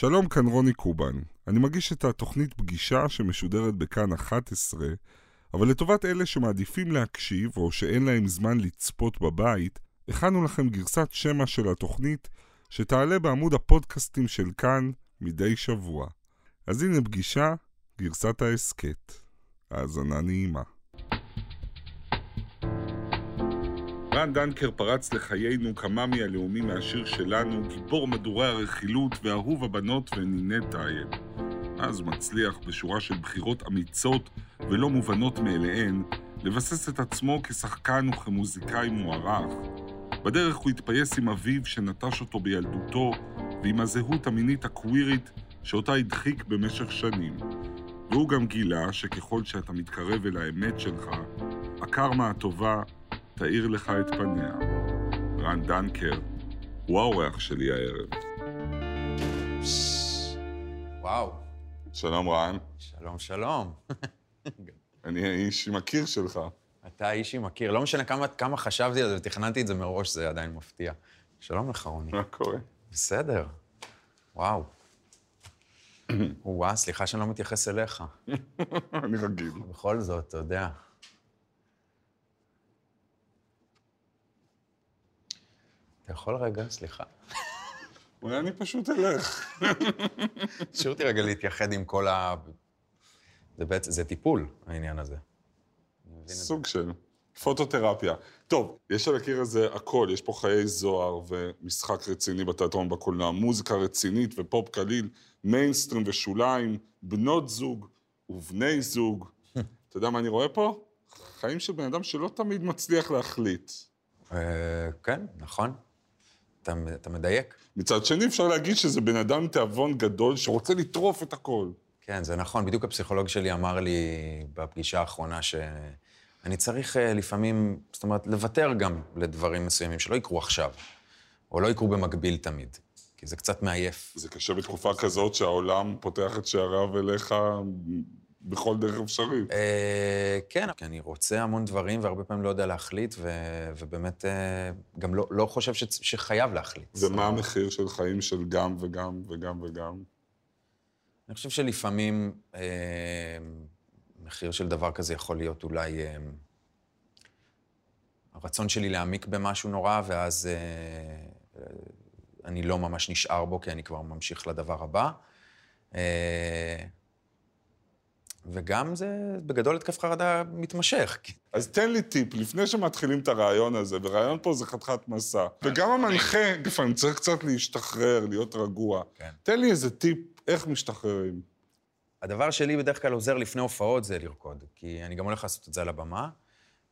שלום, כאן רוני קובן. אני מגיש את התוכנית פגישה שמשודרת בכאן 11, אבל לטובת אלה שמעדיפים להקשיב או שאין להם זמן לצפות בבית, הכנו לכם גרסת שמע של התוכנית שתעלה בעמוד הפודקאסטים של כאן מדי שבוע. אז הנה פגישה, גרסת ההסכת. האזנה נעימה. רן דנקר פרץ לחיינו כממי הלאומי מהשיר שלנו, גיבור מדורי הרכילות ואהוב הבנות וניני טייב. אז הוא מצליח בשורה של בחירות אמיצות ולא מובנות מאליהן, לבסס את עצמו כשחקן וכמוזיקאי מוערך. בדרך הוא התפייס עם אביו שנטש אותו בילדותו, ועם הזהות המינית הקווירית שאותה הדחיק במשך שנים. והוא גם גילה שככל שאתה מתקרב אל האמת שלך, הקרמה הטובה תאיר לך את פניה. רן דנקר הוא האורח שלי הערב. וואו, שלום רן, שלום, שלום. אני האיש עם הקיר שלך. אתה איש עם הקיר. לא משנה כמה, כמה חשבתי על זה ותכננתי את זה מראש, זה עדיין מפתיע. שלום לך, רוני. מה קורה? בסדר. וואו. וואה, סליחה שאני לא מתייחס אליך. אני רגיל. בכל זאת, אתה יודע. אתה יכול רגע, סליחה. אולי אני פשוט אלך. תשאיר אותי רגע להתייחד עם כל ה... זה בעצם, זה טיפול, העניין הזה. סוג של פוטותרפיה. טוב, יש על הקיר הזה הכל, יש פה חיי זוהר ומשחק רציני בתיאטרון בקולנוע, מוזיקה רצינית ופופ קליל, מיינסטרים ושוליים, בנות זוג ובני זוג. אתה יודע מה אני רואה פה? חיים של בן אדם שלא תמיד מצליח להחליט. אה, כן, נכון. אתה, אתה מדייק. מצד שני, אפשר להגיד שזה בן אדם תיאבון גדול שרוצה לטרוף את הכל. כן, זה נכון. בדיוק הפסיכולוג שלי אמר לי בפגישה האחרונה שאני צריך אה, לפעמים, זאת אומרת, לוותר גם לדברים מסוימים שלא יקרו עכשיו, או לא יקרו במקביל תמיד, כי זה קצת מעייף. זה קשה בתקופה כזאת שהעולם פותח את שעריו אליך בכל דרך אפשרית. אה, כן, כי אני רוצה המון דברים והרבה פעמים לא יודע להחליט, ובאמת אה, גם לא, לא חושב שחייב להחליט. ומה המחיר של חיים של גם וגם וגם וגם? אני חושב שלפעמים אה, מחיר של דבר כזה יכול להיות אולי הרצון שלי להעמיק במשהו נורא, ואז אה, אני לא ממש נשאר בו, כי אני כבר ממשיך לדבר הבא. אה, וגם זה בגדול התקף חרדה מתמשך. אז תן לי טיפ, לפני שמתחילים את הרעיון הזה, ורעיון פה זה חתיכת מסע, וגם המנחה לפעמים צריך קצת להשתחרר, להיות רגוע. כן. תן לי איזה טיפ, איך משתחררים. הדבר שלי בדרך כלל עוזר לפני הופעות זה לרקוד, כי אני גם הולך לעשות את זה על הבמה,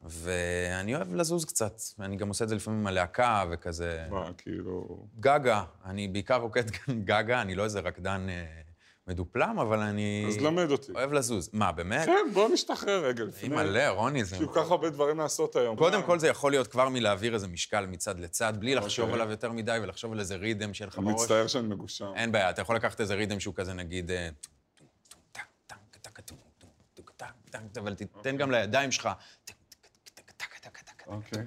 ואני אוהב לזוז קצת, ואני גם עושה את זה לפעמים עם הלהקה וכזה. מה, כאילו... גגה, אני בעיקר רוקד גגה, אני לא איזה רקדן אה, מדופלם, אבל אני... אז למד אותי. אוהב לזוז. מה, באמת? כן, בוא נשתחרר רגע לפני. מלא, רוני, זה... יש כל כך הרבה דברים לעשות היום. קודם כל, זה יכול להיות כבר מלהעביר איזה משקל מצד לצד, בלי לחשוב עליו יותר מדי ולחשוב על איזה רידם שאין לך בראש. אני מצטער שאני מגושם. אין בעיה, אתה יכול לקחת איזה רידם שהוא כזה, נגיד... אבל תיתן גם לידיים שלך... אוקיי.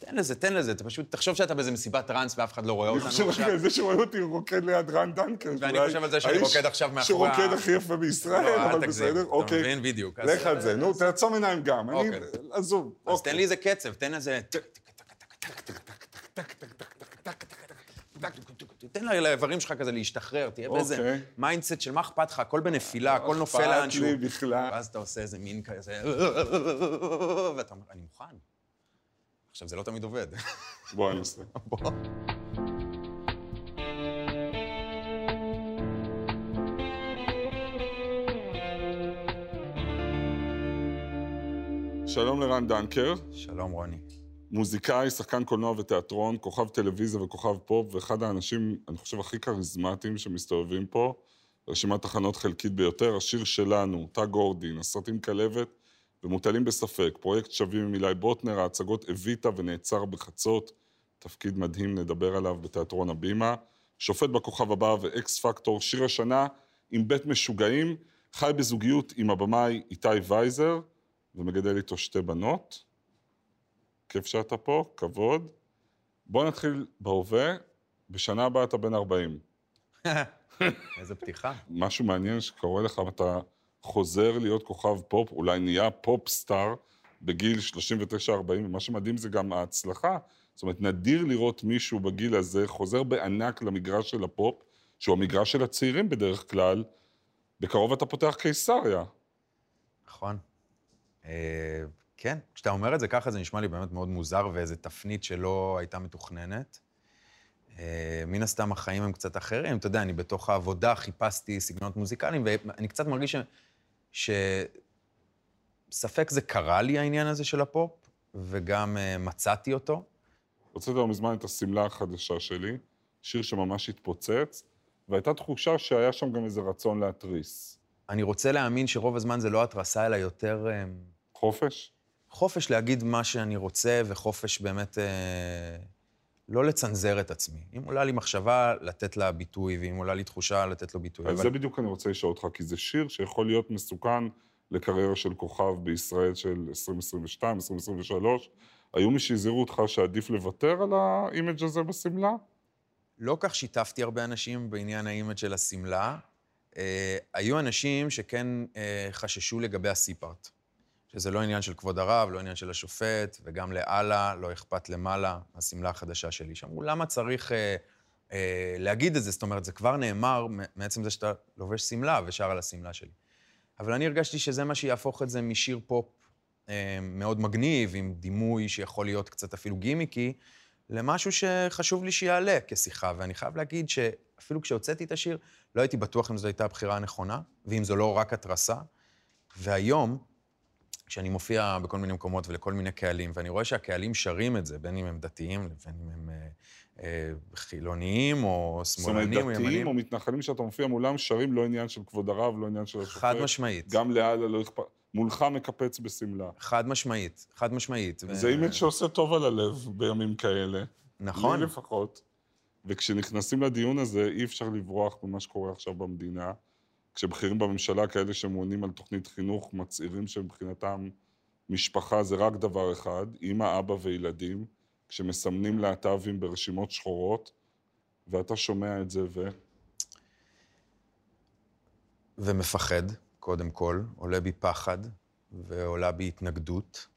תן לזה, תן לזה, אתה פשוט, תחשוב שאתה באיזה מסיבת טראנס ואף אחד לא רואה אני אותנו חושב עכשיו. רגע על זה שרואה אותי רוקד ליד רן דנקר. ואני חושב על זה שאני רוקד עכשיו מאחורי שרוקד הכי יפה בישראל, לא, אל אבל בסדר, אתה אוקיי. מבין? בדיוק. לך על זה, נו, תעצום עיניים גם. אני, אוקיי. עזוב. אז אוקיי. תן לי איזה קצב, תן איזה... תן לאיברים שלך כזה להשתחרר, תהיה באיזה אוקיי. מיינדסט של מה אכפת לך, הכל בנפילה, הכל נופל אכפת לאנשהו. לי בכלל. ואז אתה עושה איזה מין כזה, ואתה אומר, אני מוכן. עכשיו, זה לא תמיד עובד. בוא נעשה. בוא. שלום לרן דנקר, שלום, רוני. מוזיקאי, שחקן קולנוע ותיאטרון, כוכב טלוויזיה וכוכב פופ, ואחד האנשים, אני חושב, הכי כריזמטיים שמסתובבים פה, רשימת תחנות חלקית ביותר, השיר שלנו, תא גורדין, הסרטים כלבת ומוטלים בספק, פרויקט שווים עם אילי בוטנר, ההצגות אביטה ונעצר בחצות, תפקיד מדהים, נדבר עליו בתיאטרון הבימה, שופט בכוכב הבא ואקס פקטור, שיר השנה עם בית משוגעים, חי בזוגיות עם הבמאי איתי וייזר, ומגדל איתו שתי בנות. כיף שאתה פה, כבוד. בוא נתחיל בהווה, בשנה הבאה אתה בן 40. איזה פתיחה. משהו מעניין שקורה לך, אתה חוזר להיות כוכב פופ, אולי נהיה pop star בגיל 39-40, ומה שמדהים זה גם ההצלחה. זאת אומרת, נדיר לראות מישהו בגיל הזה חוזר בענק למגרש של הפופ, שהוא המגרש של הצעירים בדרך כלל. בקרוב אתה פותח קיסריה. נכון. אה, כן, כשאתה אומר את זה ככה, זה נשמע לי באמת מאוד מוזר, ואיזו תפנית שלא הייתה מתוכננת. אה, מן הסתם החיים הם קצת אחרים, אתה יודע, אני בתוך העבודה חיפשתי סגנונות מוזיקליים, ואני קצת מרגיש. שספק זה קרה לי העניין הזה של הפופ, וגם uh, מצאתי אותו. הוצאתי לא מזמן את השמלה החדשה שלי, שיר שממש התפוצץ, והייתה תחושה שהיה שם גם איזה רצון להתריס. אני רוצה להאמין שרוב הזמן זה לא התרסה, אלא יותר... Uh, חופש? חופש להגיד מה שאני רוצה, וחופש באמת... לא לצנזר את עצמי. אם עולה לי מחשבה, לתת לה ביטוי, ואם עולה לי תחושה, לתת לו ביטוי. אז אבל... זה בדיוק אני רוצה לשאול אותך, כי זה שיר שיכול להיות מסוכן לקריירה של כוכב בישראל של 2022, 2023. היו מי שהזהירו אותך שעדיף לוותר על האימג' הזה בשמלה? לא כך שיתפתי הרבה אנשים בעניין האימג' של השמלה. אה, היו אנשים שכן אה, חששו לגבי הסיפארט. שזה לא עניין של כבוד הרב, לא עניין של השופט, וגם לאללה לא אכפת למעלה, השמלה החדשה שלי. שאמרו, למה צריך אה, אה, להגיד את זה? זאת אומרת, זה כבר נאמר מעצם זה שאתה לובש שמלה ושר על השמלה שלי. אבל אני הרגשתי שזה מה שיהפוך את זה משיר פופ אה, מאוד מגניב, עם דימוי שיכול להיות קצת אפילו גימיקי, למשהו שחשוב לי שיעלה כשיחה. ואני חייב להגיד שאפילו כשהוצאתי את השיר, לא הייתי בטוח אם זו הייתה הבחירה הנכונה, ואם זו לא רק התרסה. והיום, כשאני מופיע בכל מיני מקומות ולכל מיני קהלים, ואני רואה שהקהלים שרים את זה, בין אם הם דתיים, ובין אם הם אה, אה, חילוניים או שמאלנים או ימנים. זאת אומרת, דתיים או מתנחלים שאתה מופיע מולם שרים לא עניין של כבוד הרב, לא עניין של השופט. חד משמעית. גם לאללה לא אכפת. מולך מקפץ בשמלה. חד משמעית, חד משמעית. זה ו... אימג' שעושה טוב על הלב בימים כאלה. נכון. לי לפחות. וכשנכנסים לדיון הזה, אי אפשר לברוח ממה שקורה עכשיו במדינה. כשבכירים בממשלה, כאלה שמעונים על תוכנית חינוך, מצהירים שמבחינתם משפחה זה רק דבר אחד, אימא, אבא וילדים, כשמסמנים להט"בים ברשימות שחורות, ואתה שומע את זה ו... ומפחד, קודם כל, עולה בי פחד, ועולה בי התנגדות,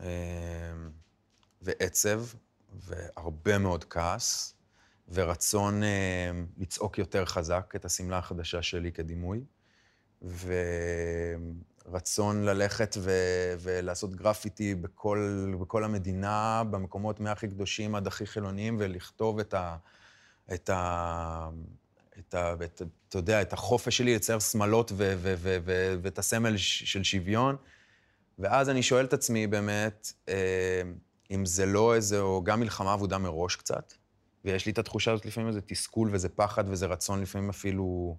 אה, ועצב, והרבה מאוד כעס. ורצון אה, לצעוק יותר חזק את השמלה החדשה שלי כדימוי, ורצון ללכת ו- ולעשות גרפיטי בכל, בכל המדינה, במקומות מהכי קדושים עד הכי חילוניים, ולכתוב את ה... את ה... את ה... את, אתה יודע, את החופש שלי לצייר שמלות ו- ו- ו- ו- ואת הסמל של שוויון. ואז אני שואל את עצמי באמת, אה, אם זה לא איזה, או גם מלחמה אבודה מראש קצת, ויש לי את התחושה הזאת לפעמים, איזה תסכול וזה פחד וזה רצון לפעמים אפילו...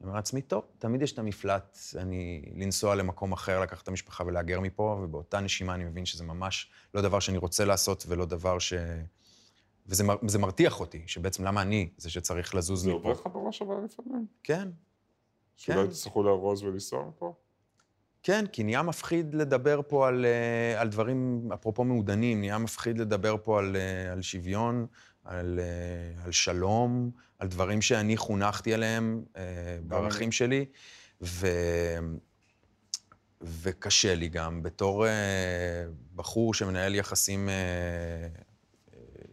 אני אומר לעצמי, טוב, תמיד יש את המפלט, אני לנסוע למקום אחר, לקחת את המשפחה ולהגר מפה, ובאותה נשימה אני מבין שזה ממש לא דבר שאני רוצה לעשות ולא דבר ש... וזה מר... מרתיח אותי, שבעצם למה אני זה שצריך לזוז מפה. זה עובר לך בראש אבל לפעמים? כן. שאולי כן. תצטרכו לארוז ולנסוע מפה? כן, כי נהיה מפחיד לדבר פה על, אה, על דברים, אפרופו מעודנים, נהיה מפחיד לדבר פה על, אה, על שוויון, על, אה, על שלום, על דברים שאני חונכתי עליהם אה, בערכים שלי, ו... וקשה לי גם, בתור אה, בחור שמנהל יחסים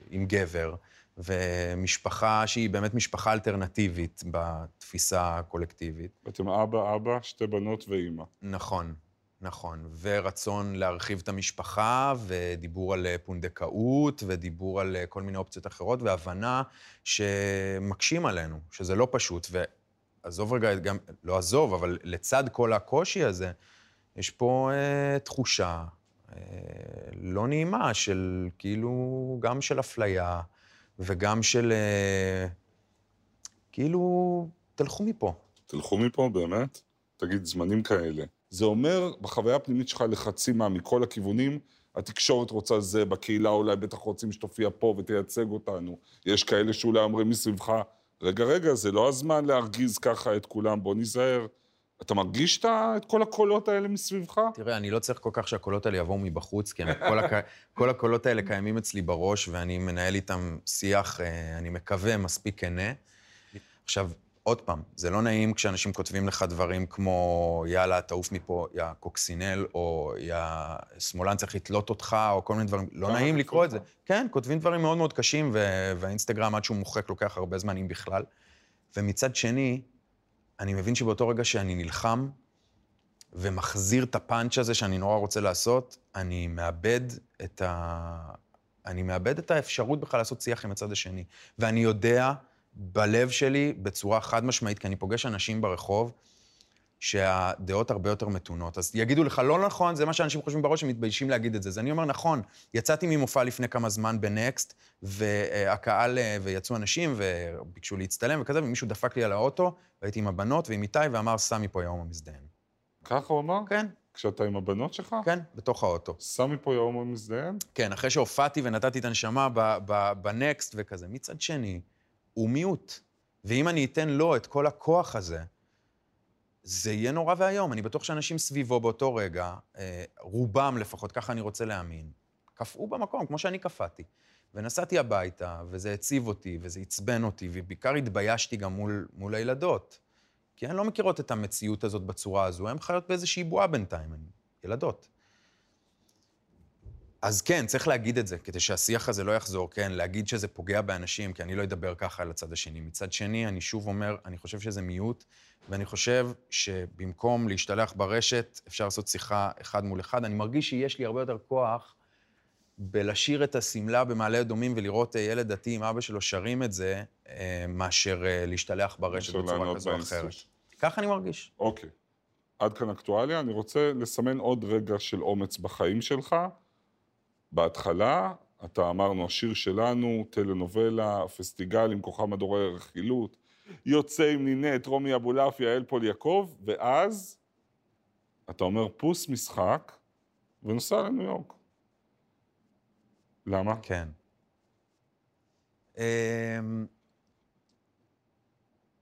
עם גבר, ומשפחה שהיא באמת משפחה אלטרנטיבית בתפיסה הקולקטיבית. אתם אבא, אבא, שתי בנות ואימא. נכון. נכון, ורצון להרחיב את המשפחה, ודיבור על אה, פונדקאות, ודיבור על אה, כל מיני אופציות אחרות, והבנה שמקשים עלינו, שזה לא פשוט. ועזוב רגע, גם, לא עזוב, אבל לצד כל הקושי הזה, יש פה אה, תחושה אה, לא נעימה של, כאילו, גם של אפליה, וגם של, אה, כאילו, תלכו מפה. תלכו מפה, באמת? תגיד, זמנים כאלה. זה אומר, בחוויה הפנימית שלך לחצים מה, מכל הכיוונים, התקשורת רוצה זה, בקהילה אולי בטח רוצים שתופיע פה ותייצג אותנו. יש כאלה שאולי אומרים מסביבך, רגע, רגע, זה לא הזמן להרגיז ככה את כולם, בוא ניזהר. אתה מרגיש את כל הקולות האלה מסביבך? תראה, אני לא צריך כל כך שהקולות האלה יבואו מבחוץ, כי כל, הק... כל הקולות האלה קיימים אצלי בראש, ואני מנהל איתם שיח, אה, אני מקווה, מספיק כנה. עכשיו, עוד פעם, זה לא נעים כשאנשים כותבים לך דברים כמו, יאללה, תעוף מפה, יא קוקסינל, או יא שמאלן צריך לתלות אותך, או כל מיני דברים. לא נעים לקרוא את זה. כן, כותבים דברים מאוד מאוד קשים, והאינסטגרם, עד שהוא מוחק, לוקח הרבה זמן, אם בכלל. ומצד שני, אני מבין שבאותו רגע שאני נלחם ומחזיר את הפאנץ' הזה שאני נורא רוצה לעשות, אני מאבד את ה... אני מאבד את האפשרות בכלל לעשות שיח עם הצד השני. ואני יודע בלב שלי, בצורה חד משמעית, כי אני פוגש אנשים ברחוב, שהדעות הרבה יותר מתונות. אז יגידו לך, לא נכון, זה מה שאנשים חושבים בראש, הם מתביישים להגיד את זה. אז אני אומר, נכון, יצאתי ממופע לפני כמה זמן בנקסט, והקהל, ויצאו אנשים, וביקשו להצטלם וכזה, ומישהו דפק לי על האוטו, והייתי עם הבנות ועם איתי, ואמר, סמי פה יהום המזדיין. ככה הוא אמר? כן. כשאתה עם הבנות שלך? כן, בתוך האוטו. סמי פה יהום המזדיין? כן, אחרי שהופעתי ונתתי את הנשמה בנקסט וכזה. מצד שני, הוא מיעוט. ואם אני אתן לו את כל הכוח הזה, זה יהיה נורא ואיום. אני בטוח שאנשים סביבו באותו רגע, אה, רובם לפחות, ככה אני רוצה להאמין, קפאו במקום, כמו שאני קפאתי. ונסעתי הביתה, וזה הציב אותי, וזה עצבן אותי, ובעיקר התביישתי גם מול, מול הילדות. כי הן לא מכירות את המציאות הזאת בצורה הזו, הן חיות באיזושהי בועה בינתיים, הן ילדות. אז כן, צריך להגיד את זה, כדי שהשיח הזה לא יחזור, כן, להגיד שזה פוגע באנשים, כי אני לא אדבר ככה על הצד השני. מצד שני, אני שוב אומר, אני חושב שזה מיעוט, ואני חושב שבמקום להשתלח ברשת, אפשר לעשות שיחה אחד מול אחד. אני מרגיש שיש לי הרבה יותר כוח בלשיר את השמלה במעלה אדומים ולראות אה, ילד דתי עם אבא שלו שרים את זה, אה, מאשר אה, להשתלח ברשת בצורה כזו או אחרת. ככה אני מרגיש. אוקיי. עד כאן אקטואליה. אני רוצה לסמן עוד רגע של אומץ בחיים שלך. בהתחלה, אתה אמרנו, השיר שלנו, טלנובלה, פסטיגל עם כוכב מדורי רכילות, יוצא עם נינט, רומי אבולעף, יעל פול יעקב, ואז אתה אומר פוס משחק ונוסע לניו יורק. למה? כן. אמ,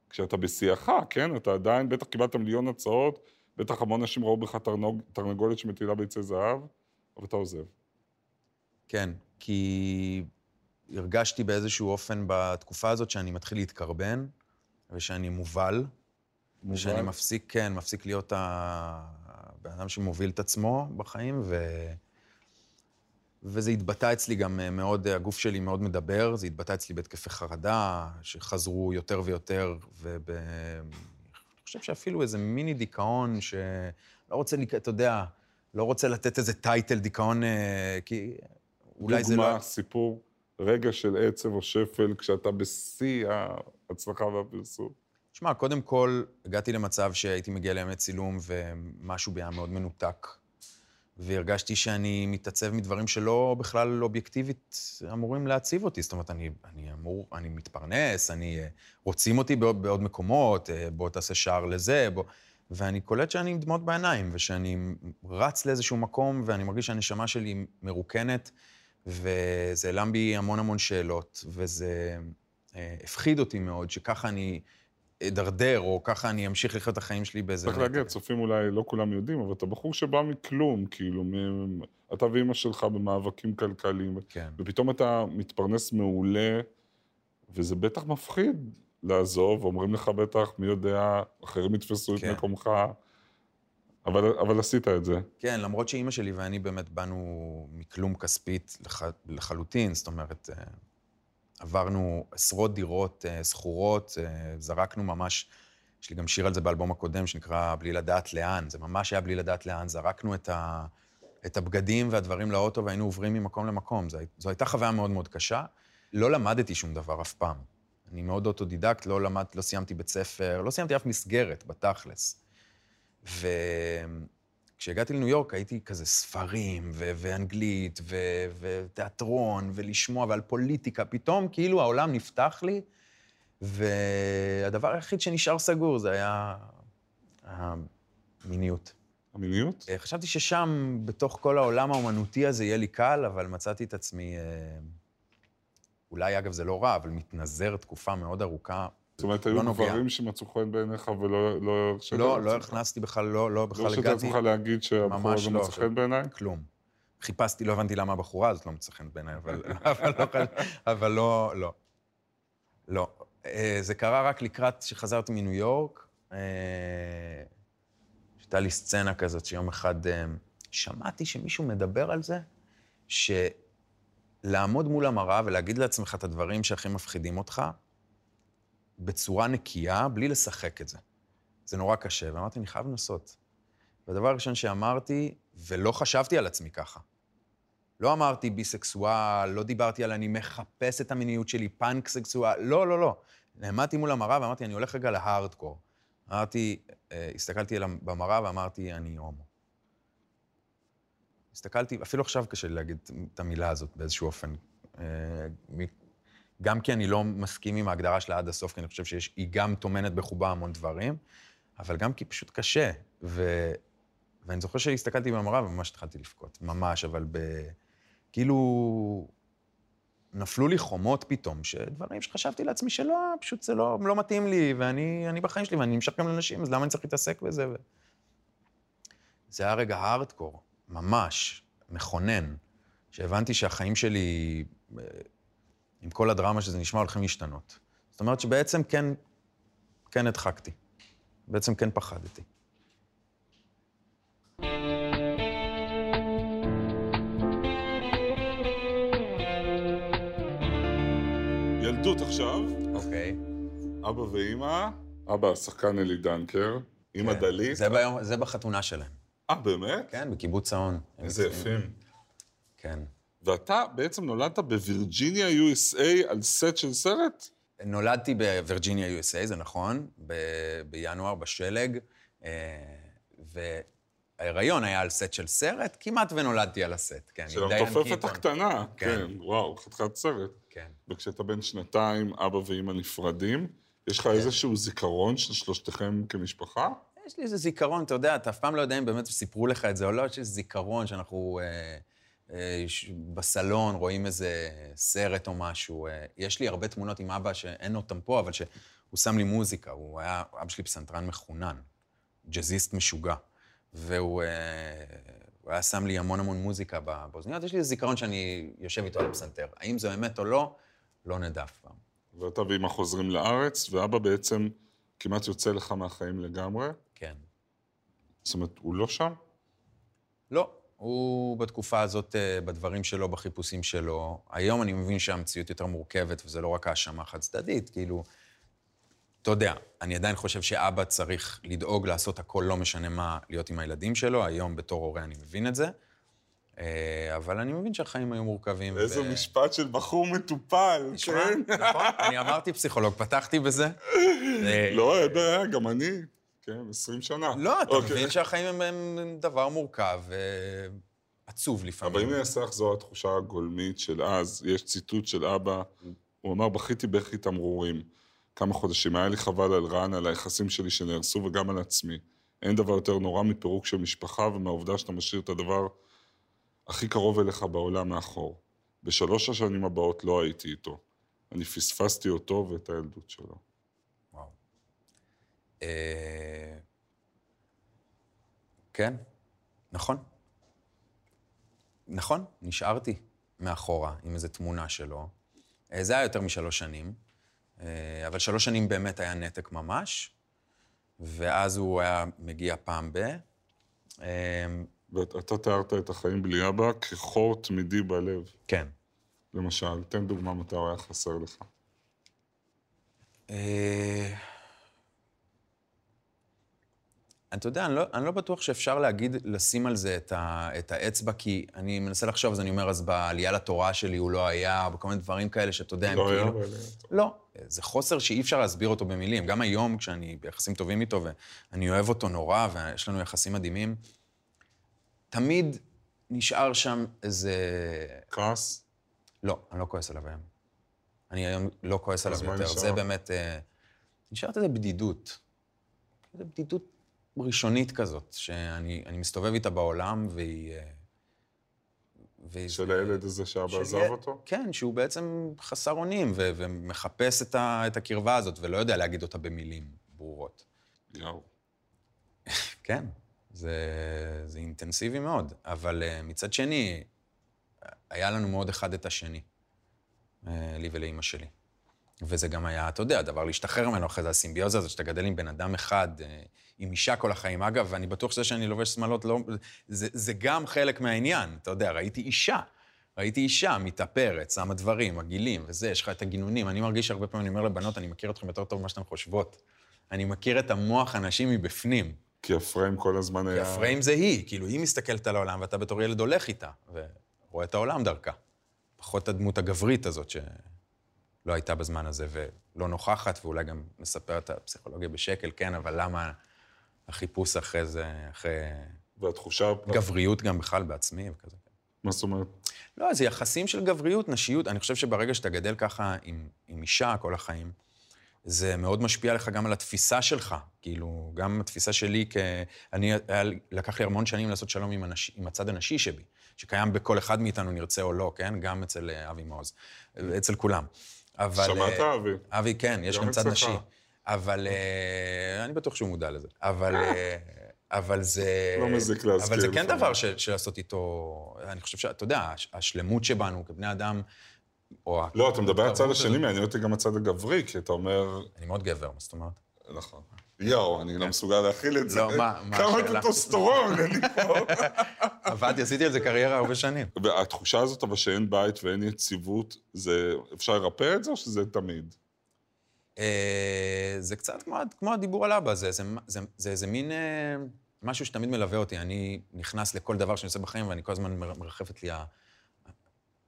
כשאתה בשיאך, כן? אתה עדיין, בטח קיבלת מיליון הצעות, בטח המון אנשים ראו בך תרנגולת שמטילה ביצי זהב, אבל אתה עוזב. כן, כי הרגשתי באיזשהו אופן בתקופה הזאת שאני מתחיל להתקרבן, ושאני מובל. מובל? ושאני מפסיק, כן, מפסיק להיות הבן אדם שמוביל את עצמו בחיים, ו... וזה התבטא אצלי גם אה, מאוד, הגוף שלי מאוד מדבר, זה התבטא אצלי בהתקפי חרדה, שחזרו יותר ויותר, וב... אני חושב שאפילו איזה מיני דיכאון, שלא רוצה, אתה יודע, לא רוצה לתת איזה טייטל דיכאון, אה, כי אולי זה לא... דוגמה, סיפור, רגע של עצב או שפל, כשאתה בשיא ההצלחה והפרסום. שמע, קודם כל, הגעתי למצב שהייתי מגיע לימי צילום ומשהו בי היה מאוד מנותק. והרגשתי שאני מתעצב מדברים שלא בכלל אובייקטיבית אמורים להציב אותי. זאת אומרת, אני, אני אמור, אני מתפרנס, אני, רוצים אותי בעוד, בעוד מקומות, אה, בוא תעשה שער לזה, בוא... ואני קולט שאני עם דמעות בעיניים, ושאני רץ לאיזשהו מקום, ואני מרגיש שהנשמה שלי מרוקנת, וזה העלם בי המון המון שאלות, וזה אה, הפחיד אותי מאוד, שככה אני אדרדר, או ככה אני אמשיך לחיות את החיים שלי באיזה... צריך להגיד, צופים אולי לא כולם יודעים, אבל אתה בחור שבא מכלום, כאילו, מ... אתה ואימא שלך במאבקים כלכליים, כן. ופתאום אתה מתפרנס מעולה, וזה בטח מפחיד לעזוב, אומרים לך בטח, מי יודע, אחרים יתפסו כן. את מקומך. אבל, אבל עשית את זה. כן, למרות שאימא שלי ואני באמת באנו מכלום כספית לח, לחלוטין, זאת אומרת, אה, עברנו עשרות דירות אה, אה, זרקנו ממש, יש לי גם שיר על זה באלבום הקודם שנקרא בלי לדעת לאן, זה ממש היה בלי לדעת לאן, זרקנו את, ה, את הבגדים והדברים לאוטו והיינו עוברים ממקום למקום. זו, זו הייתה חוויה מאוד מאוד קשה. לא למדתי שום דבר אף פעם. אני מאוד אוטודידקט, לא למד, לא סיימתי בית ספר, לא סיימתי אף מסגרת, בתכלס. וכשהגעתי לניו יורק הייתי כזה ספרים, ו- ואנגלית, ו- ותיאטרון, ולשמוע, ועל פוליטיקה. פתאום כאילו העולם נפתח לי, והדבר היחיד שנשאר סגור זה היה המיניות. המיניות? אה, חשבתי ששם, בתוך כל העולם האומנותי הזה, יהיה לי קל, אבל מצאתי את עצמי, אה, אולי, אגב, זה לא רע, אבל מתנזר תקופה מאוד ארוכה זאת אומרת, היו לא גברים שמצאו חן בעיניך ולא... לא, לא, לא הכנסתי בכלל, לא, לא בכלל הגעתי... לא הרשית לעצמך להגיד שהבחורה לא, מצא חן בעיניי? כלום. חיפשתי, לא הבנתי למה הבחורה הזאת לא מצא חן בעיניי, אבל, אבל, לא, אבל לא, לא. לא. אה, זה קרה רק לקראת שחזרתי מניו יורק. אה, הייתה לי סצנה כזאת שיום אחד אה, שמעתי שמישהו מדבר על זה, שלעמוד מול המראה ולהגיד לעצמך את הדברים שהכי מפחידים אותך, בצורה נקייה, בלי לשחק את זה. זה נורא קשה, ואמרתי, אני חייב לנסות. והדבר הראשון שאמרתי, ולא חשבתי על עצמי ככה, לא אמרתי ביסקסואל, לא דיברתי על אני מחפש את המיניות שלי, פאנק סקסואל, לא, לא, לא. נעמדתי מול המראה ואמרתי, אני הולך רגע להארדקור. אמרתי, אה, הסתכלתי במראה ואמרתי, אני הומו. הסתכלתי, אפילו עכשיו קשה לי להגיד את המילה הזאת באיזשהו אופן. גם כי אני לא מסכים עם ההגדרה שלה עד הסוף, כי אני חושב שהיא גם טומנת בחובה המון דברים, אבל גם כי פשוט קשה. ו... ואני זוכר שהסתכלתי במראה וממש התחלתי לבכות, ממש, אבל ב... כאילו... נפלו לי חומות פתאום, שדברים שחשבתי לעצמי שלא, פשוט זה לא, לא מתאים לי, ואני בחיים שלי, ואני נמשך גם לנשים, אז למה אני צריך להתעסק בזה? ו... זה היה רגע הארדקור, ממש, מכונן, שהבנתי שהחיים שלי, אה, עם כל הדרמה שזה נשמע, הולכים להשתנות. זאת אומרת שבעצם כן, כן הדחקתי. בעצם כן פחדתי. ילדות עכשיו. אוקיי. אבא ואימא, אבא השחקן אלי דנקר, אימא כן. דלית. זה, ביום, זה בחתונה שלהם. אה, באמת? כן, בקיבוץ האון. איזה יפים. כן. ואתה בעצם נולדת בווירג'יניה, USA, על סט של סרט? נולדתי בווירג'יניה, USA, זה נכון, ב- בינואר, בשלג, אה, וההיריון היה על סט של סרט, כמעט ונולדתי על הסט, כן. של המתופפת. הקטנה. כן. כן, וואו, חתיכת סרט. כן. וכשאתה בן שנתיים, אבא ואימא נפרדים, יש לך כן. איזשהו זיכרון של שלושתכם כמשפחה? יש לי איזה זיכרון, אתה יודע, אתה אף פעם לא יודע אם באמת סיפרו לך את זה או לא, יש איזה זיכרון שאנחנו אה, בסלון רואים איזה סרט או משהו. אה, יש לי הרבה תמונות עם אבא שאין אותם פה, אבל שהוא שם לי מוזיקה, הוא היה, אבא שלי פסנתרן מחונן, ג'אזיסט משוגע, והוא אה, הוא היה שם לי המון המון מוזיקה בא- באוזניות, יש לי זיכרון שאני יושב איתו על הפסנתר. האם זה אמת או לא, לא נדע אף פעם. ואתה ואימא חוזרים לארץ, ואבא בעצם כמעט יוצא לך מהחיים לגמרי. כן. זאת אומרת, הוא לא שם? לא, הוא בתקופה הזאת, אה, בדברים שלו, בחיפושים שלו. היום אני מבין שהמציאות יותר מורכבת, וזה לא רק האשמה חד-צדדית, כאילו... אתה יודע, אני עדיין חושב שאבא צריך לדאוג לעשות הכל, לא משנה מה, להיות עם הילדים שלו. היום בתור הורה אני מבין את זה. אה, אבל אני מבין שהחיים היו מורכבים. איזה ו- משפט של בחור מטופל, נשמע, כן? נכון? אני אמרתי פסיכולוג, פתחתי בזה. אה, לא, גם אני. כן, 20 שנה. לא, אתה אוקיי. מבין שהחיים הם- הם דבר מורכב ועצוב לפעמים. אבל אם אני אנסה לחזור לתחושה הגולמית של אז, יש ציטוט של אבא, הוא אמר, בכיתי בכי תמרורים. כמה חודשים, היה לי חבל על רן, על היחסים שלי שנהרסו וגם על עצמי. אין דבר יותר נורא מפירוק של משפחה ומהעובדה שאתה משאיר את הדבר הכי קרוב אליך בעולם מאחור. בשלוש השנים הבאות לא הייתי איתו. אני פספסתי אותו ואת הילדות שלו. אה, כן, נכון. נכון, נשארתי מאחורה עם איזו תמונה שלו. אה, זה היה יותר משלוש שנים, אה, אבל שלוש שנים באמת היה נתק ממש, ואז הוא היה מגיע פעם ב... ואתה תיארת את החיים בלי אבא כחור תמידי בלב. כן. למשל, תן דוגמה מתי הוא היה חסר לך. אתה יודע, אני לא, אני לא בטוח שאפשר להגיד, לשים על זה את, ה, את האצבע, כי אני מנסה לחשוב, אז אני אומר, אז בעלייה לתורה שלי הוא לא היה, או בכל מיני דברים כאלה שאתה יודע, הם לא היה, כאילו... לא, זה חוסר שאי אפשר להסביר אותו במילים. גם היום, כשאני ביחסים טובים איתו, ואני אוהב אותו נורא, ויש לנו יחסים מדהימים, תמיד נשאר שם איזה... כעס? לא, אני לא כועס עליו היום. אני היום לא כועס עליו יותר. נשאר? זה באמת... אה, נשארת איזו בדידות. איזו בדידות ראשונית כזאת, שאני אני מסתובב איתה בעולם, והיא... אה, והיא- של הילד הזה שאבא עזב אותו? כן, שהוא בעצם חסר אונים, ו- ומחפש את, ה- את הקרבה הזאת, ולא יודע להגיד אותה במילים ברורות. יאו. כן, זה, זה אינטנסיבי מאוד, אבל uh, מצד שני, היה לנו מאוד אחד את השני, uh, לי ולאימא שלי. וזה גם היה, אתה יודע, דבר להשתחרר ממנו אחרי זה, הסימביוזה הזאת, שאתה גדל עם בן אדם אחד, אה, עם אישה כל החיים. אגב, ואני בטוח שזה שאני לובש שמלות, לא, זה, זה גם חלק מהעניין. אתה יודע, ראיתי אישה. ראיתי אישה מתאפרת, שמה דברים, הגילים וזה, יש לך את הגינונים. אני מרגיש שהרבה פעמים, אני אומר לבנות, אני מכיר אתכם יותר טוב ממה שאתן חושבות. אני מכיר את המוח אנשים מבפנים. כי הפריים כל הזמן היה... כי הפריים זה היא, כאילו, היא מסתכלת על העולם, ואתה בתור ילד הולך איתה, ורואה את העולם דרכה. פחות הדמות הגברית הזאת שלא הייתה בזמן הזה, ולא נוכחת, ואולי גם מספר את הפסיכולוגיה בשקל, כן, אבל למה החיפוש אחרי זה, אחרי... והתחושה... גבריות גם בכלל בעצמי וכזה. מה זאת אומרת? לא, זה יחסים של גבריות, נשיות. אני חושב שברגע שאתה גדל ככה עם, עם אישה כל החיים, זה מאוד משפיע לך גם על התפיסה שלך. כאילו, גם התפיסה שלי כ... אני, היה, לקח לי המון שנים לעשות שלום עם, הנש... עם הצד הנשי שבי, שקיים בכל אחד מאיתנו, נרצה או לא, כן? גם אצל אה, אבי מעוז, אצל כולם. אבל... שמעת, אה, אבי? אבי, כן, יש גם צד נשי. אבל uh, אני בטוח שהוא מודע לזה. אבל... Uh, אבל זה... לא מזיק להזכיר. אבל זה כן דבר של, של לעשות איתו... אני חושב שאתה יודע, השלמות שבנו כבני אדם, או... לא, אתה מדבר על הצד השני, מעניין אותי גם הצד הגברי, כי אתה אומר... אני מאוד גבר, מה זאת אומרת? נכון. יואו, אני לא כן. מסוגל להכיל את זה. לא, מה, מה השאלה? כמה טוסטורון, אין לי פה. עבדתי, עשיתי על זה קריירה הרבה שנים. והתחושה הזאת, אבל שאין בית ואין יציבות, זה... אפשר לרפא את זה או שזה תמיד? אה, זה קצת כמו, כמו הדיבור על אבא, זה, זה, זה, זה איזה מין אה, משהו שתמיד מלווה אותי. אני נכנס לכל דבר שאני עושה בחיים, ואני כל הזמן מרחפת לי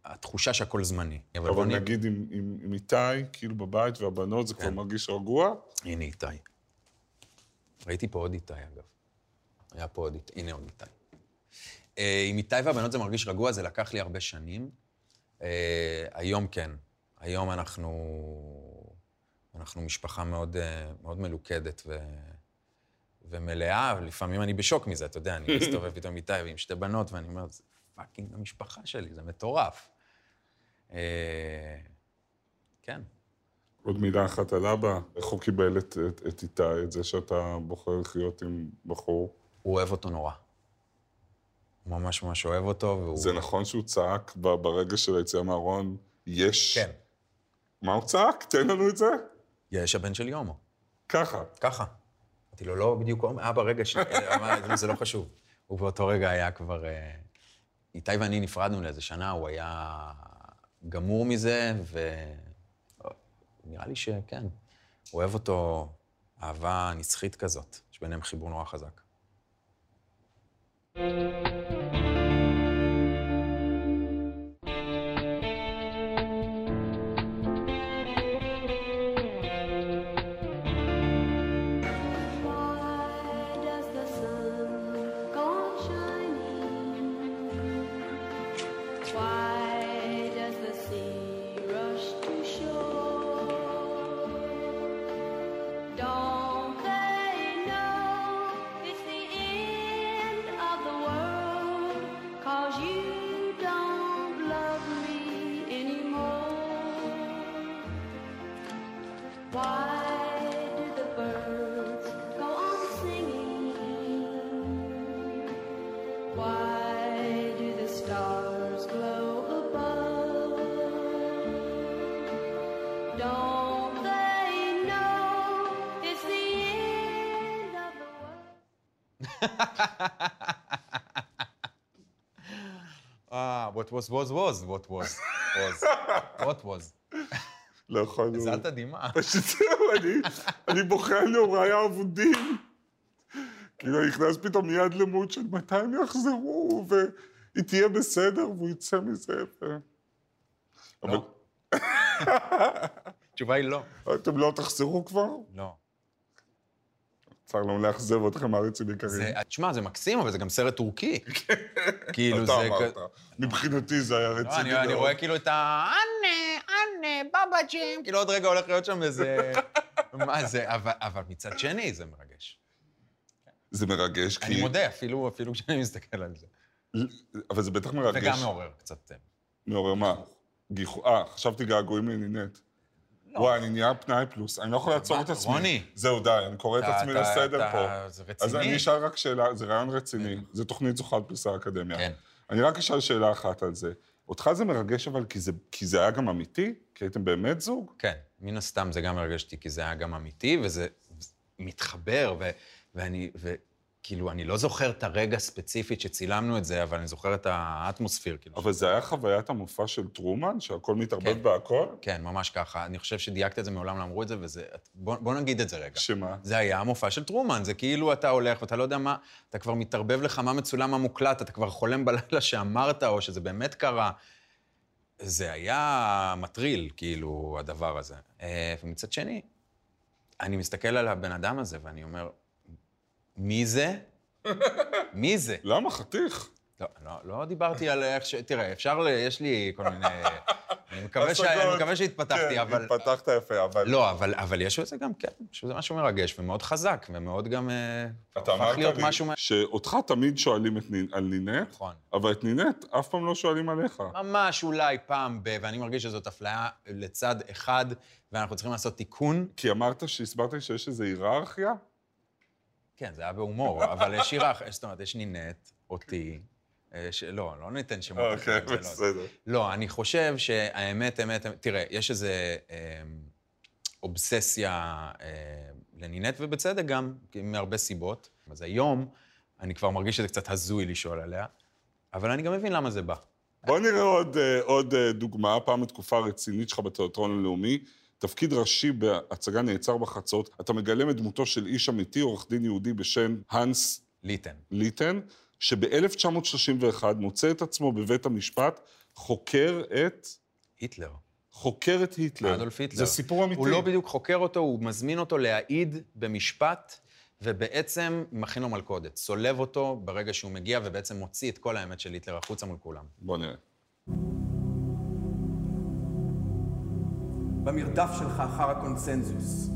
התחושה שהכל זמני. אבל, אבל נגיד עם, עם, עם איתי, כאילו בבית והבנות, זה כן. כבר מרגיש רגוע? הנה איתי. ראיתי פה עוד איתי, אגב. היה פה עוד איתי, הנה עוד איתי. אה, עם איתי והבנות זה מרגיש רגוע, זה לקח לי הרבה שנים. היום כן. היום אנחנו... אנחנו משפחה מאוד, אה, מאוד מלוכדת ו... ומלאה, ולפעמים אני בשוק מזה, אתה יודע, אני מסתובב פתאום איתי ועם שתי בנות, ואני אומר, זה פאקינג המשפחה שלי, זה מטורף. אה, כן. עוד מילה אחת על אבא, איך הוא קיבל את, את, את איתי, את זה שאתה בוחר לחיות עם בחור? הוא אוהב אותו נורא. הוא ממש ממש אוהב אותו, והוא... זה נכון שהוא צעק ברגע של היציאה מהארון, יש... כן. מה הוא צעק? תן לנו את זה. יש הבן שלי הומו. ככה. ככה. אמרתי לו, לא בדיוק הומו, אבא, רגע, ש... אמר, זה לא חשוב. הוא באותו רגע היה כבר... אה, איתי ואני נפרדנו לאיזה שנה, הוא היה גמור מזה, ונראה לי שכן, אוהב אותו אהבה נצחית כזאת, יש ביניהם חיבור נורא חזק. אה, was was was, what was was, what was. לא יכולנו. הזלת דמעה. פשוט זהו, אני בוכה על נעוריי האבודים. כאילו, נכנס פתאום מיד למות של מתי הם יחזרו, והיא תהיה בסדר, והוא יצא מזה. לא. התשובה היא לא. אתם לא תחזרו כבר? לא. צר לנו לאכזב אתכם, מעריצים יקרים. תשמע, זה מקסים, אבל זה גם סרט טורקי. כאילו, זה... אתה אמרת. מבחינתי זה היה לא, רציני מאוד. אני רואה כאילו את ה... אנה, אנה, בבאג'ים. כאילו, עוד רגע הולך להיות שם איזה... מה זה? אבל מצד שני, זה מרגש. זה מרגש, כי... אני מודה, אפילו כשאני מסתכל על זה. אבל זה בטח מרגש. וגם מעורר קצת... אה, מעורר מה? גיחוך. אה, חשבתי געגועים לנינט. לא. וואי, אני נהיה פנאי פלוס, אני לא יכול לעצור את עצמי. רוני. זהו, די, אני קורא את עצמי לסדר פה. זה רציני. אז אני אשאל רק שאלה, זה רעיון רציני, זה תוכנית זוכה בפרסי האקדמיה. כן. אני רק אשאל שאלה אחת על זה. אותך זה מרגש אבל כי זה, כי זה היה גם אמיתי? כי הייתם באמת זוג? כן, מן הסתם זה גם מרגש אותי, כי זה היה גם אמיתי, וזה מתחבר, ו, ואני, וכאילו, אני לא זוכר את הרגע הספציפית שצילמנו את זה, אבל אני זוכר את האטמוספיר, כאילו. אבל זה היה חוויית המופע של טרומן, שהכל מתערבב כן. בהכל? כן, ממש ככה. אני חושב שדייקת את זה, מעולם לא אמרו את זה, וזה... בוא, בוא נגיד את זה רגע. שמה? זה היה המופע של טרומן, זה כאילו אתה הולך ואתה לא יודע מה, אתה כבר מתערבב לך מה מצולם, מה מוקלט, אתה כבר חולם בלילה שאמרת, או שזה באמת קרה. זה היה מטריל, כאילו, הדבר הזה. אה, ומצד שני, אני מסתכל על הבן אדם הזה ואני אומר, מי זה? מי זה? למה חתיך? לא, לא, לא דיברתי על איך ש... תראה, אפשר ל... יש לי כל מיני... אני מקווה, ש... אני מקווה שהתפתחתי, כן, אבל... התפתחת יפה, אבל... לא, אבל, אבל יש בזה גם, כן, יש בזה משהו מרגש ומאוד חזק, ומאוד גם... אה, אתה אמרת לי משהו... שאותך תמיד שואלים את על נינט, נכון. אבל את נינט אף פעם לא שואלים עליך. ממש אולי פעם ב... ואני מרגיש שזאת אפליה לצד אחד, ואנחנו צריכים לעשות תיקון. כי אמרת שהסברת לי שיש איזו היררכיה? כן, זה היה בהומור, אבל יש הירח, זאת אומרת, יש נינט, אותי, אה, ש... לא, לא ניתן שמות. אוקיי, אחרים, זה לא- בסדר. לא, אני חושב שהאמת, אמת, אמת, תראה, יש איזה אה, אובססיה אה, לנינט, ובצדק גם, מהרבה סיבות. אז היום אני כבר מרגיש שזה קצת הזוי לשאול עליה, אבל אני גם מבין למה זה בא. בוא נראה עוד, אה, עוד אה, דוגמה, פעם בתקופה הרצינית שלך בתיאטרון הלאומי. תפקיד ראשי בהצגה נעצר בחצות, אתה מגלם את דמותו של איש אמיתי, עורך דין יהודי בשם הנס ליטן. ליטן, שב-1931 מוצא את עצמו בבית המשפט, חוקר את... היטלר. חוקר את היטלר. אדולף היטלר. זה סיפור אמיתי. הוא לא בדיוק חוקר אותו, הוא מזמין אותו להעיד במשפט, ובעצם מכין לו מלכודת. צולב אותו ברגע שהוא מגיע, ובעצם מוציא את כל האמת של היטלר החוצה מול כולם. בוא נראה. במרדף שלך אחר הקונסנזוס.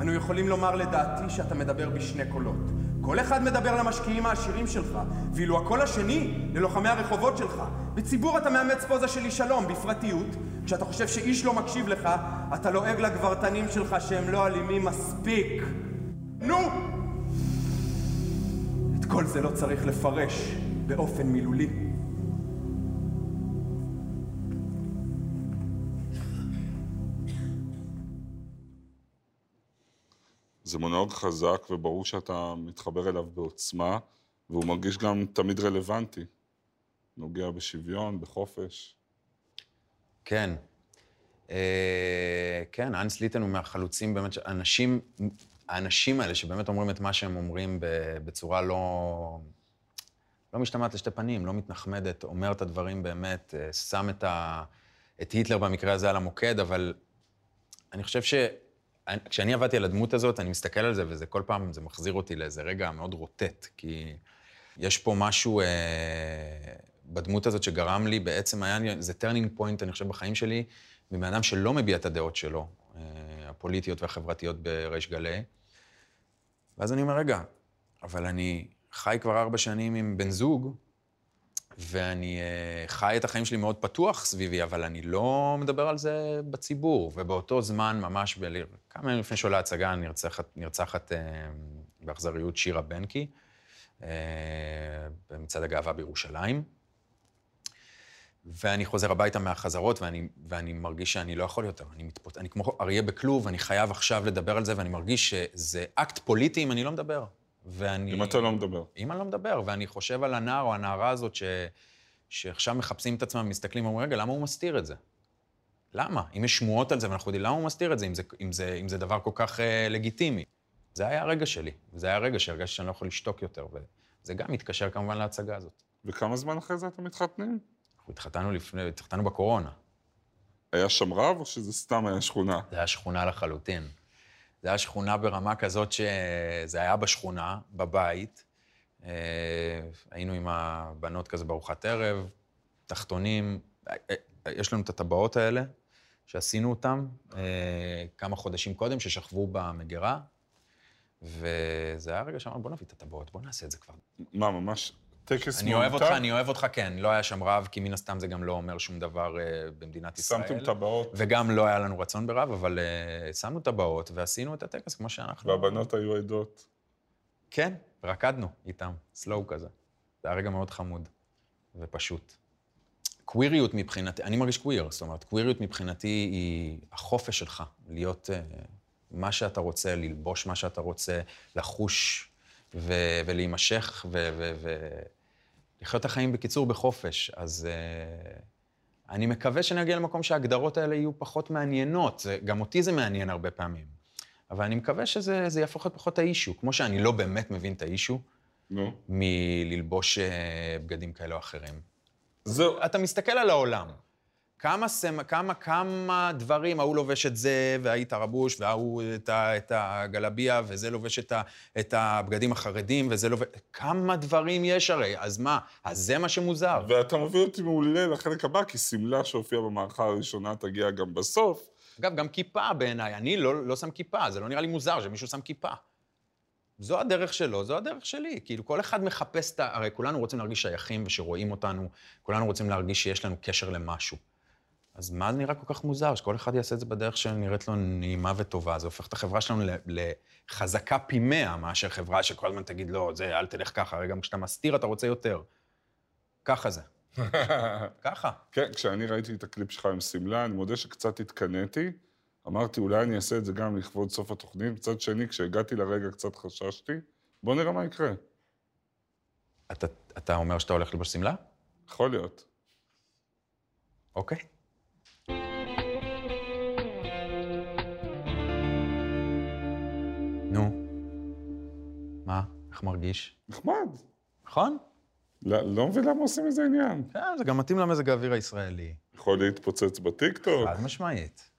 אנו יכולים לומר לדעתי שאתה מדבר בשני קולות. כל אחד מדבר למשקיעים העשירים שלך, ואילו הקול השני ללוחמי הרחובות שלך. בציבור אתה מאמץ פוזה של איש שלום, בפרטיות. כשאתה חושב שאיש לא מקשיב לך, אתה לועג לגברתנים שלך שהם לא אלימים מספיק. נו! את כל זה לא צריך לפרש באופן מילולי. זה מונולוג חזק, וברור שאתה מתחבר אליו בעוצמה, והוא מרגיש גם תמיד רלוונטי. נוגע בשוויון, בחופש. כן. אה, כן, אנס ליטן הוא מהחלוצים באמת, אנשים, האנשים האלה שבאמת אומרים את מה שהם אומרים בצורה לא, לא משתמעת לשתי פנים, לא מתנחמדת, אומר את הדברים באמת, אה, שם את, ה, את היטלר במקרה הזה על המוקד, אבל אני חושב ש... אני- כשאני עבדתי על הדמות הזאת, אני מסתכל על זה, וזה כל פעם, זה מחזיר אותי לאיזה רגע מאוד רוטט, כי יש פה משהו אה, בדמות הזאת שגרם לי, בעצם היה זה turning point, אני חושב, בחיים שלי, מבן אדם שלא מביע את הדעות שלו, אה, הפוליטיות והחברתיות בריש גלי. ואז אני אומר, רגע, אבל אני חי כבר ארבע שנים עם בן זוג, ואני אה, חי את החיים שלי מאוד פתוח סביבי, אבל אני לא מדבר על זה בציבור. ובאותו זמן, ממש ב... כמה ימים לפני שעולה ההצגה, נרצחת, נרצחת אה, באכזריות שירה בנקי, אה, במצעד הגאווה בירושלים. ואני חוזר הביתה מהחזרות, ואני, ואני מרגיש שאני לא יכול יותר. אני, מתפות... אני כמו אריה בכלוב, אני חייב עכשיו לדבר על זה, ואני מרגיש שזה אקט פוליטי אם אני לא מדבר. ואני... אם אתה לא מדבר. אם אני לא מדבר, ואני חושב על הנער או הנערה הזאת ש... שעכשיו מחפשים את עצמם ומסתכלים ואומרים, רגע, למה הוא מסתיר את זה? למה? אם יש שמועות על זה ואנחנו יודעים, למה הוא מסתיר את זה אם זה, אם זה, אם זה דבר כל כך אה, לגיטימי? זה היה הרגע שלי, זה היה הרגע שהרגשתי שאני לא יכול לשתוק יותר, וזה גם מתקשר כמובן להצגה הזאת. וכמה זמן אחרי זה אתם מתחתנים? אנחנו התחתנו לפני, התחתנו בקורונה. היה שם רב, או שזה סתם היה שכונה? זה היה שכונה לחלוטין. זה היה שכונה ברמה כזאת שזה היה בשכונה, בבית. אה, היינו עם הבנות כזה בארוחת ערב, תחתונים. אה, אה, יש לנו את הטבעות האלה, שעשינו אותן כמה חודשים קודם, ששכבו במגירה, וזה היה רגע שאמרנו, בוא נביא את הטבעות, בוא נעשה את זה כבר. מה, ממש טקס אני אוהב? אותך, אני אוהב אותך, כן. לא היה שם רב, כי מן הסתם זה גם לא אומר שום דבר אה, במדינת ישראל. שמתם טבעות, וגם לא היה לנו רצון ברב, אבל uh, שמנו טבעות ועשינו את הטקס כמו שאנחנו... והבנות היו עדות. כן, רקדנו איתם, סלואו כזה. זה היה רגע מאוד חמוד ופשוט. קוויריות מבחינתי, אני מרגיש קוויר, זאת אומרת, קוויריות מבחינתי היא החופש שלך, להיות uh, מה שאתה רוצה, ללבוש מה שאתה רוצה, לחוש ו- ולהימשך ולחיות את החיים בקיצור בחופש. אז uh, אני מקווה שנגיע למקום שההגדרות האלה יהיו פחות מעניינות, זה, גם אותי זה מעניין הרבה פעמים. אבל אני מקווה שזה יהפוך להיות פחות האישו, כמו שאני לא באמת מבין את האישו, נו. מללבוש uh, בגדים כאלה או אחרים. זהו. אתה מסתכל על העולם. כמה, סמ... כמה, כמה דברים, ההוא לובש את זה, וההיא תרבוש, וההוא את, ה... את הגלביה, וזה לובש את, ה... את הבגדים החרדים, וזה לובש... כמה דברים יש הרי, אז מה? אז זה מה שמוזר. ואתה מוביל אותי מעולה לחלק הבא, כי שמלה שהופיעה במערכה הראשונה תגיע גם בסוף. אגב, גם כיפה בעיניי. אני לא, לא שם כיפה, זה לא נראה לי מוזר שמישהו שם כיפה. זו הדרך שלו, זו הדרך שלי. כאילו, כל אחד מחפש את ה... הרי כולנו רוצים להרגיש שייכים ושרואים אותנו, כולנו רוצים להרגיש שיש לנו קשר למשהו. אז מה נראה כל כך מוזר? שכל אחד יעשה את זה בדרך שנראית לו נעימה וטובה. זה הופך את החברה שלנו לחזקה פי מאה, מאשר חברה שכל הזמן תגיד, לא, זה, אל תלך ככה, הרי גם כשאתה מסתיר אתה רוצה יותר. ככה זה. ככה. כן, כשאני ראיתי את הקליפ שלך עם שמלה, אני מודה שקצת התקנאתי. אמרתי, אולי אני אעשה את זה גם לכבוד סוף התוכנית. מצד שני, כשהגעתי לרגע קצת חששתי. בוא נראה מה יקרה. אתה, אתה אומר שאתה הולך ללבוש שמלה? יכול להיות. אוקיי. איך מרגיש? נחמד. נכון? לא, לא מבין למה עושים מזה עניין. כן, זה גם מתאים למזג האוויר הישראלי. יכול להתפוצץ בטיקטוק. חד משמעית.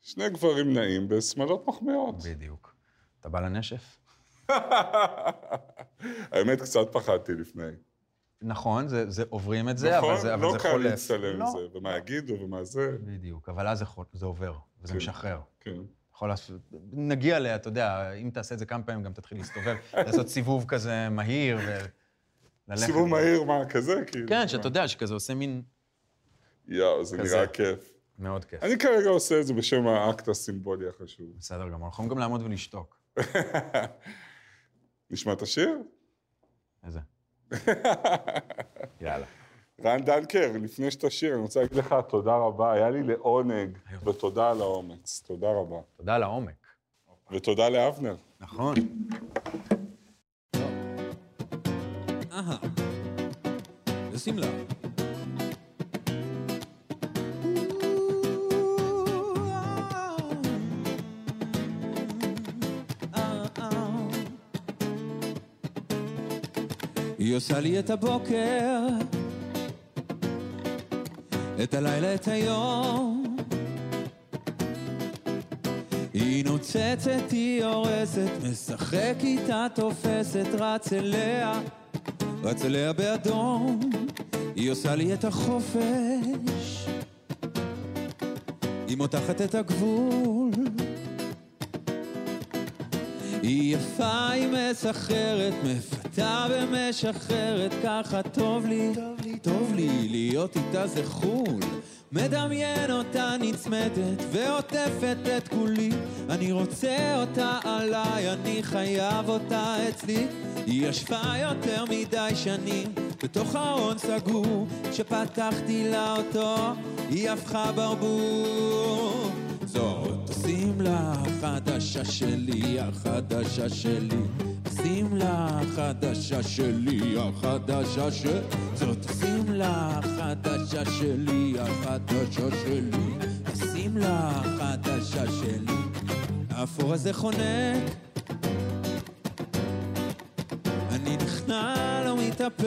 שני גברים נעים בשמלות מחמיאות. בדיוק. אתה בא לנשף? האמת, קצת פחדתי לפני. נכון, זה, זה עוברים את זה, נכון? אבל זה, אבל לא זה קל חולף. להצטלם לא. עם זה, ומה יגידו ומה זה. בדיוק, אבל אז זה, זה עובר, וזה כן. משחרר. כן. יכול לעשות, נגיע ל... אתה יודע, אם תעשה את זה כמה פעמים, גם תתחיל להסתובב, לעשות סיבוב כזה מהיר וללכת. סיבוב מהיר, מה, כזה? כאילו. כן? שאתה יודע, שכזה עושה מין... יואו, זה. נראה כיף. מאוד כיף. אני כרגע עושה את זה בשם האקט הסימבולי החשוב. בסדר גמור, אנחנו יכולים גם לעמוד ולשתוק. נשמע את השיר? איזה? יאללה. רן דנקר, לפני שתשיר, אני רוצה להגיד לך תודה רבה, היה לי לעונג. ותודה על האומץ. תודה רבה. תודה על העומק. ותודה לאבנר. נכון. אהה. ושמלה. היא עושה לי את הבוקר, את הלילה, את היום. היא נוצצת, היא הורסת, משחק איתה, תופסת, רץ אליה, רץ אליה באדום. היא עושה לי את החופש, היא מותחת את הגבול. היא יפה, היא מסחררת, מפתה ומשחררת, ככה טוב לי, טוב לי, טוב לי, להיות איתה זה חול. מדמיין אותה נצמדת ועוטפת את כולי, אני רוצה אותה עליי, אני חייב אותה אצלי. היא ישבה יותר מדי שנים בתוך ארון סגור, כשפתחתי לה אותו, היא הפכה ברבור. החדשה שלי, החדשה שלי. השמלה החדשה שלי, החדשה ש... זאת השמלה החדשה שלי, החדשה שלי. השמלה החדשה שלי. האפור הזה חונק. אני נכנע, לא מתאפק.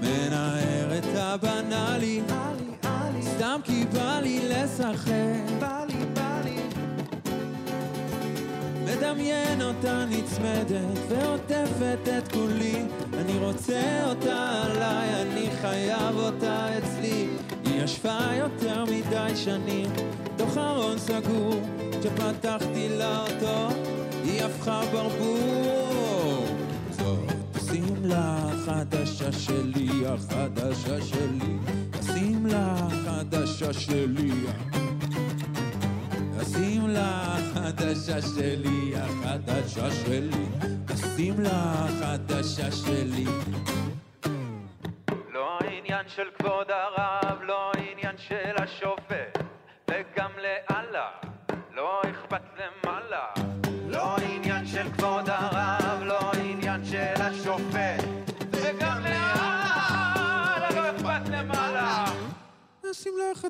מנער את הבנאלי. סתם כי בא לי לשחק. בא לי, בא לי. מדמיין אותה נצמדת ועוטפת את כולי. אני רוצה אותה עליי, אני חייב אותה אצלי. היא ישבה יותר מדי שנים, תוך ארון סגור. כשפתחתי לה אותו, היא הפכה ברבור. זאת השמלה החדשה שלי, החדשה שלי. השמלה החדשה שלי. השמלה החדשה שלי, החדשה שלי. השמלה החדשה שלי. לא עניין של כבוד הרב,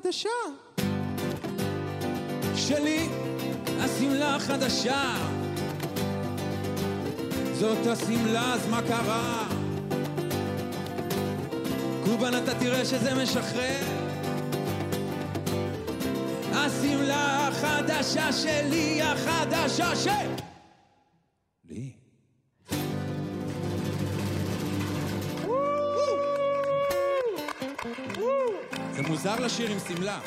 החדשה שלי, השמלה החדשה. זאת השמלה, אז מה קרה? קובן, אתה תראה שזה משחרר. השמלה החדשה שלי, החדשה ש... לשיר עם שמלה.